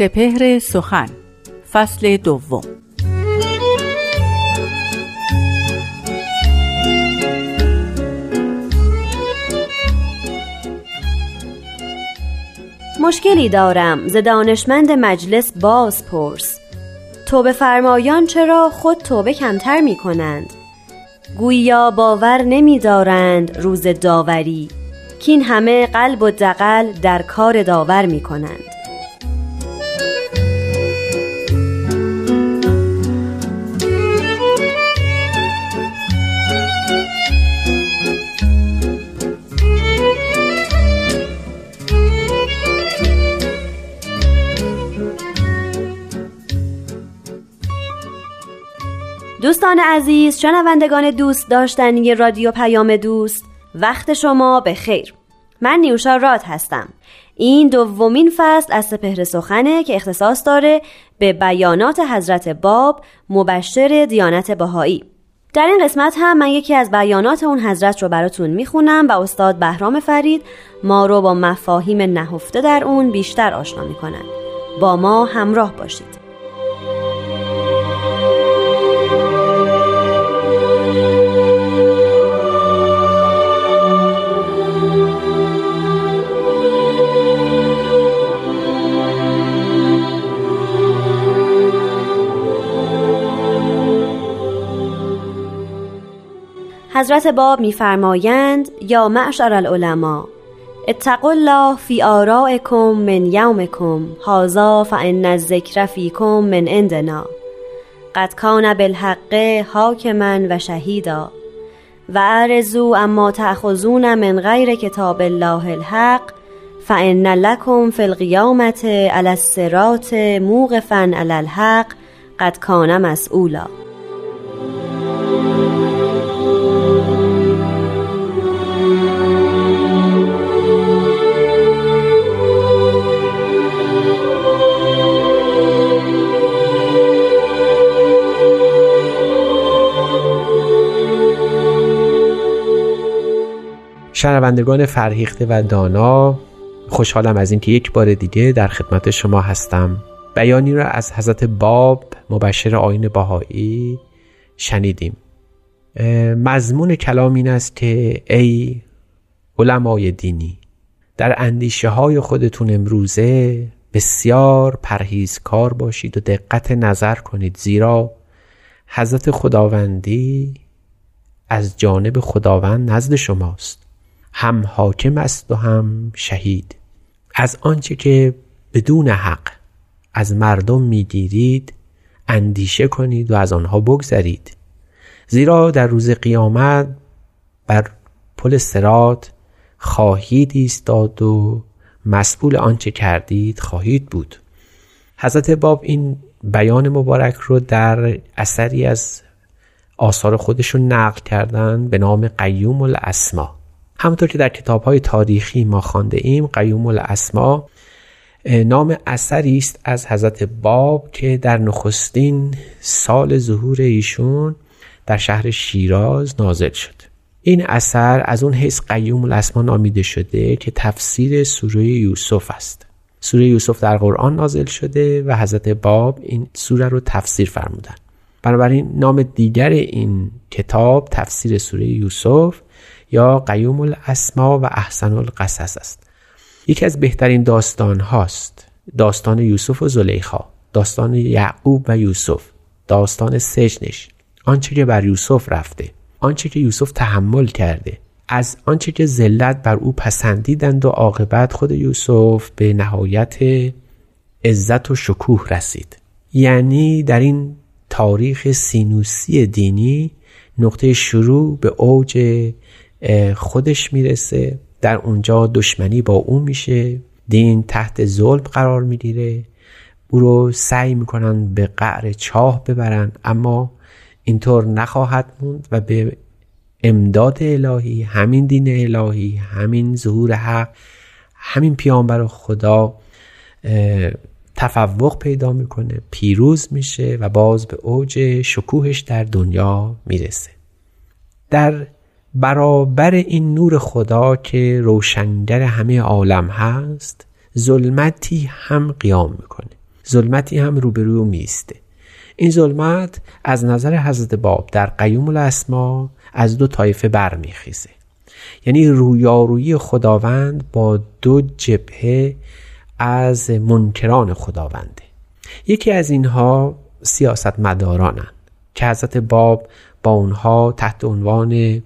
سپهر سخن فصل دوم. مشکلی دارم ز دانشمند مجلس باز پرس. توبه فرمایان چرا خود توبه کمتر می کنند گویا باور نمی دارند روز داوری کین همه قلب و دقل در کار داور می کنند دوستان عزیز شنوندگان دوست داشتنی رادیو پیام دوست وقت شما به خیر. من نیوشا راد هستم. این دومین فصل از سپهر سخنه که اختصاص داره به بیانات حضرت باب مبشر دیانت بهایی. در این قسمت هم من یکی از بیانات اون حضرت رو براتون می‌خونم و استاد بهرام فرید ما رو با مفاهیم نهفته در اون بیشتر آشنا می‌کنن. با ما همراه باشید. حضرت باب میفرمایند یا معشر العلماء اتقوا الله فی آرائکم من یومکم هذا فان الذکر فیکم من عندنا. قد کان بالحق حاکما و شهیدا. و اعرضوا اما تأخذون من غیر کتاب الله الحق فان لکم فی القیامة علی الصراط موقفا علی الحق قد کان مسئولا. شنوندگان فرهیخته و دانا خوشحالم از اینکه یک بار دیگه در خدمت شما هستم. بیانی را از حضرت باب مبشر آین باهایی شنیدیم. مضمون کلام این است که ای علمای دینی در اندیشه های خودتون امروزه بسیار پرهیزکار باشید و دقت نظر کنید زیرا حضرت خداوندی از جانب خداوند نزد شماست. هم حاکم است و هم شهید. از آنچه که بدون حق از مردم می‌گیرید اندیشه کنید و از آنها بگذرید. زیرا در روز قیامت بر پل سرات خواهید ایستاد و مسئول آنچه کردید خواهید بود. حضرت باب این بیان مبارک رو در اثری از آثار خودشون نقل کردن به نام قیوم الاسما. همونطور که در کتاب های تاریخی ما خانده ایم قیوم الاسما نام اثری است از حضرت باب که در نخستین سال ظهور ایشون در شهر شیراز نازل شد. این اثر از اون حیث قیوم الاسما نامیده شده که تفسیر سوره یوسف است. سوره یوسف در قرآن نازل شده و حضرت باب این سوره رو تفسیر فرمودن. بنابراین نام دیگر این کتاب تفسیر سوره یوسف یا قیوم الاسما و احسن القصص است. یکی از بهترین داستان هاست داستان یوسف و زلیخا داستان یعقوب و یوسف داستان سجنش آنچه که بر یوسف رفته آنچه که یوسف تحمل کرده. از آنچه که ذلت بر او پسندیدند و عاقبت خود یوسف به نهایت عزت و شکوه رسید. یعنی در این تاریخ سینوسی دینی نقطه شروع به اوج خودش می‌رسه. در اونجا دشمنی با او میشه. دین تحت ظلم قرار می‌گیره. او رو سعی می‌کنن به قعر چاه ببرن اما اینطور نخواهد موند و به امداد الهی همین دین الهی همین ظهور حق همین پیامبر خدا تفوق پیدا می‌کنه. پیروز میشه و باز به اوج شکوهش در دنیا می‌رسه. در برابر این نور خدا که روشنگر همه عالم هست ظلمتی هم قیام می‌کنه. ظلمتی هم روبروی او میسته این ظلمت از نظر حضرت باب در قیوم الاسما از دو طایفه برمیخیزه. یعنی رویارویی خداوند با دو جبهه از منکران خداونده. یکی از اینها سیاست مدارانند که حضرت باب با اونها تحت عنوان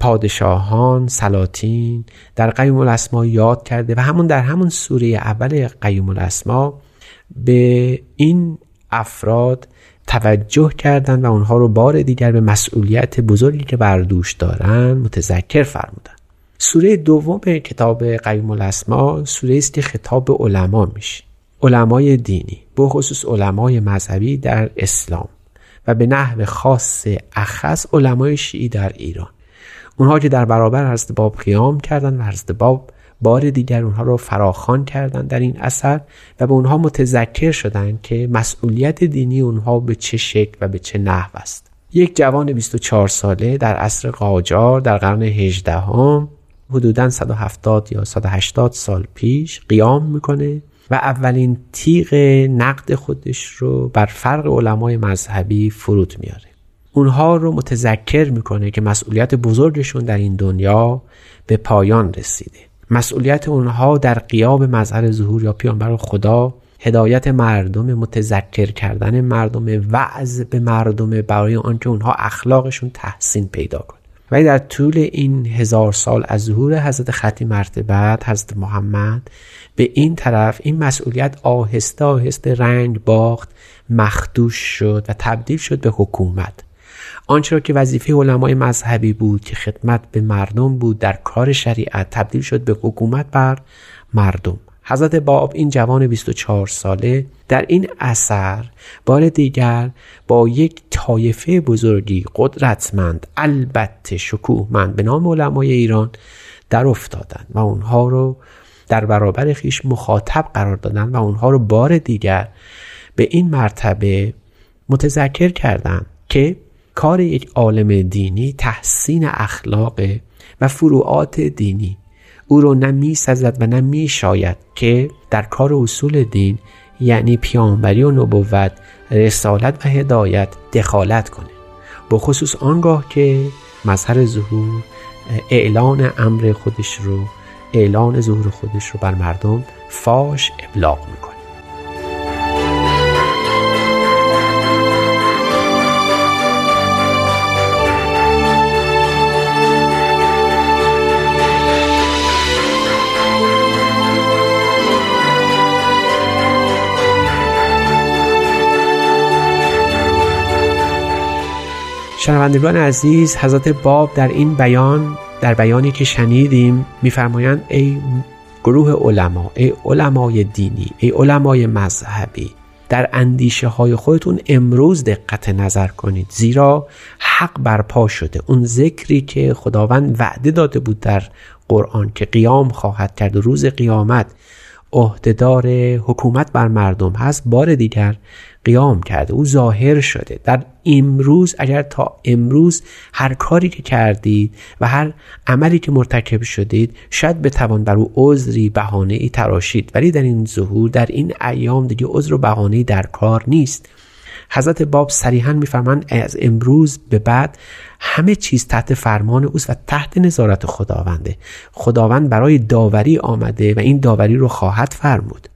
پادشاهان سلاطین در قیوم الاسما یاد کرده و همون در همون سوره اول قیوم الاسما به این افراد توجه کردند و اونها رو بار دیگر به مسئولیت بزرگی که بر دوش دارن متذکر فرمودن. سوره دوم کتاب قیوم الاسما سوره است که خطاب علما میشه. علمای دینی به خصوص علمای مذهبی در اسلام و به نحو خاص اخص علمای شیعی در ایران. اونها که در برابر حضرت باب قیام کردند و حضرت باب بار دیگر اونها رو فراخان کردند در این اثر و به اونها متذکر شدند که مسئولیت دینی اونها به چه شکل و به چه نحو است. یک جوان 24 ساله در عصر قاجار در قرن 18 هم حدودا 170 یا 180 سال پیش قیام می‌کنه و اولین تیغ نقد خودش رو بر فرق علمای مذهبی فرود میاره اونها رو متذکر می‌کنه که مسئولیت بزرگشون در این دنیا به پایان رسیده. مسئولیت اونها در قیاب مظهر ظهور یا پیانبر خدا هدایت مردم متذکر کردن مردم وعظ به مردم برای آنکه اونها اخلاقشون تحسین پیدا کنه. ولی در طول این هزار سال از ظهور حضرت خطی مرتبت حضرت محمد به این طرف این مسئولیت آهسته آهسته رنگ باخت مخدوش شد و تبدیل شد به حکومت. آنچه را که وظیفه علمای مذهبی بود که خدمت به مردم بود در کار شریعت تبدیل شد به حکومت بر مردم. حضرت باب این جوان 24 ساله در این اثر بار دیگر با یک طایفه بزرگی قدرتمند البته شکوهمند به نام علمای ایران در افتادند و اونها رو در برابر خیش مخاطب قرار دادن و اونها رو بار دیگر به این مرتبه متذکر کردند که کار یک عالم دینی تحسین اخلاق و فروعات دینی. او رو نه می سزد و نه می شاید که در کار اصول دین یعنی پیامبری و نبوت رسالت و هدایت دخالت کنه. با خصوص آنگاه که مظهر ظهور اعلان امر خودش رو اعلان ظهور خودش رو بر مردم فاش ابلاغ می‌کنه. شنوندگان عزیز حضرت باب در این بیان در بیانی که شنیدیم میفرمایند ای گروه علما ای علمای دینی ای علمای مذهبی در اندیشه های خودتون امروز دقت نظر کنید. زیرا حق برپا شده. اون ذکری که خداوند وعده داده بود در قرآن که قیام خواهد کرد و روز قیامت عهدهدار حکومت بر مردم هست بار دیگر قیام کرده. او ظاهر شده. در امروز اگر تا امروز هر کاری که کردید و هر عملی که مرتکب شدید شاید بتوان بر او عذری بهانه ای تراشید. ولی در این ظهور در این ایام دیگه عذر و بهانه در کار نیست. حضرت باب صریحا میفرمایند از امروز به بعد همه چیز تحت فرمان اوست و تحت نظارت خداونده. خداوند برای داوری آمده و این داوری رو خواهد فرمود.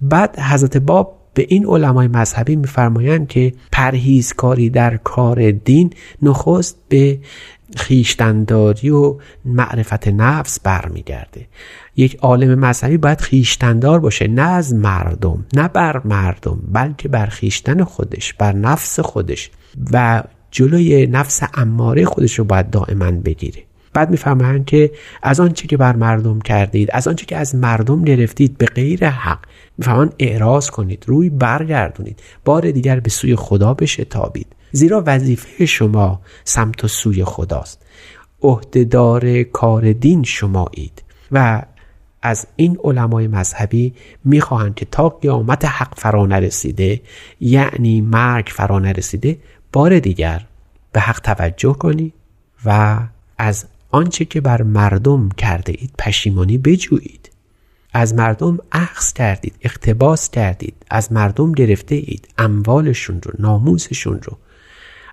بعد حضرت باب به این علمای مذهبی میفرمایند که پرهیزکاری در کار دین نخست به خیشتنداری و معرفت نفس برمیگرده. یک عالم مذهبی باید خیشتندار باشه نه از مردم نه بر مردم بلکه بر خیشتن خودش بر نفس خودش و جلوی نفس اماره خودش رو باید دائما بگیره. بعد می‌فهمند که از آنچه که بر مردم کردید از آنچه که از مردم گرفتید به غیر حق. می‌فهمند اعراض کنید روی برگردونید بار دیگر به سوی خدا بشتابید. زیرا وظیفه شما سمت و سوی خداست. عهدهدار کار دین شمایید و از این علمای مذهبی می‌خواهند که تا قیامت حق فرا نرسیده یعنی مرگ فرا نرسیده بار دیگر به حق توجه کنید و از آنچه که بر مردم کرده اید پشیمانی بجویید. از مردم اخذ کردید اقتباس کردید از مردم گرفته اید اموالشون رو ناموسشون رو.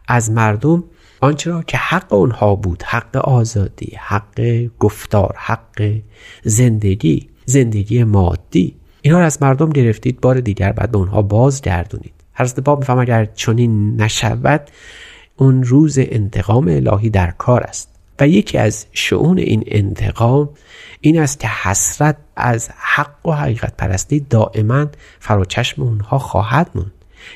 از مردم آنچه را که حق اونها بود حق آزادی حق گفتار حق زندگی زندگی مادی اینا رو از مردم گرفتید بار دیگر بعد به اونها بازگردونید. حضرت باب میفهم اگر چنین نشود اون روز انتقام الهی در کار است. و یکی از شعون این انتقام این است که حسرت از حق و حقیقت پرستی دائما فراچشم اونها خواهد موند.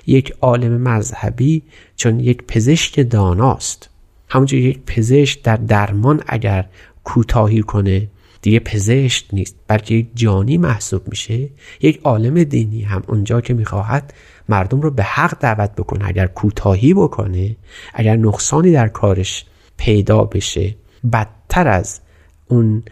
یک عالم مذهبی چون یک پزشک داناست. همونجور یک پزشک در درمان اگر کوتاهی کنه دیگه پزشک نیست بلکه یک جانی محسوب میشه. یک عالم دینی هم اونجا که می‌خواهد مردم رو به حق دعوت بکنه اگر کوتاهی بکنه اگر نقصانی در کارش پیدا بشه. بدتر از اون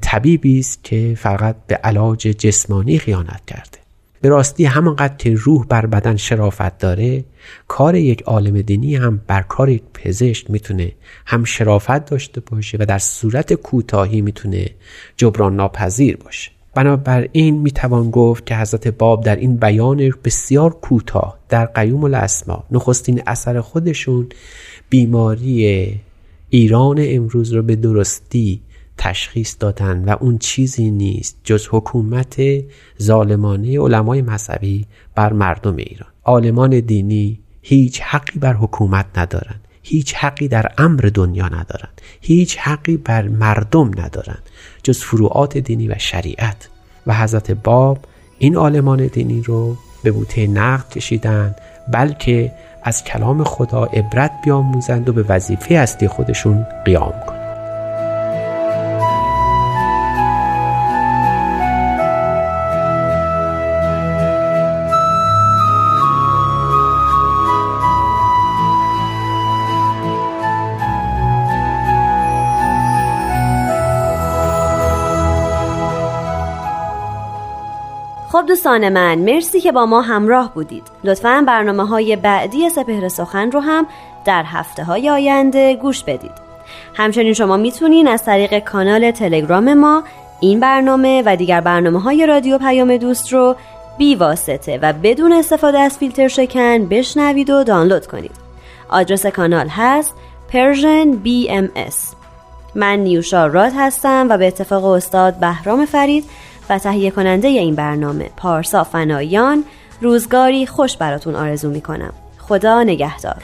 طبیبی است که فقط به علاج جسمانی خیانت کرده. به راستی همانقدر که روح بر بدن شرافت داره کار یک عالم دینی هم بر کار یک پزشک می‌تونه هم شرافت داشته باشه و در صورت کوتاهی می‌تونه جبران ناپذیر باشه. بنابراین می‌توان گفت که حضرت باب در این بیان بسیار کوتاه در قیوم الاسما نخستین اثر خودشون بیماری ایران امروز رو به درستی تشخیص دادن و اون چیزی نیست جز حکومت ظالمانه علمای مذهبی بر مردم ایران. عالمان دینی هیچ حقی بر حکومت ندارند هیچ حقی در امر دنیا ندارند هیچ حقی بر مردم ندارند جز فروعات دینی و شریعت. و حضرت باب این عالمان دینی رو به بوته نقد کشیدن بلکه از کلام خدا عبرت بیاموزند و به وظیفه اصلی خودشون قیام کنند. خب دوستان من مرسی که با ما همراه بودید. لطفا برنامه های بعدی سپهر سخن رو هم در هفته های آینده گوش بدید. همچنین شما می‌تونین از طریق کانال تلگرام ما این برنامه و دیگر برنامه های رادیو پیام دوست رو بی واسطه و بدون استفاده از فیلتر شکن بشنوید و دانلود کنید. آدرس کانال هست Persian BMS من نیوشا راد هستم و به اتفاق استاد بهرام فرید و تهیه کننده این برنامه پارسا فنایان روزگاری خوش براتون آرزو می کنم خدا نگهدار.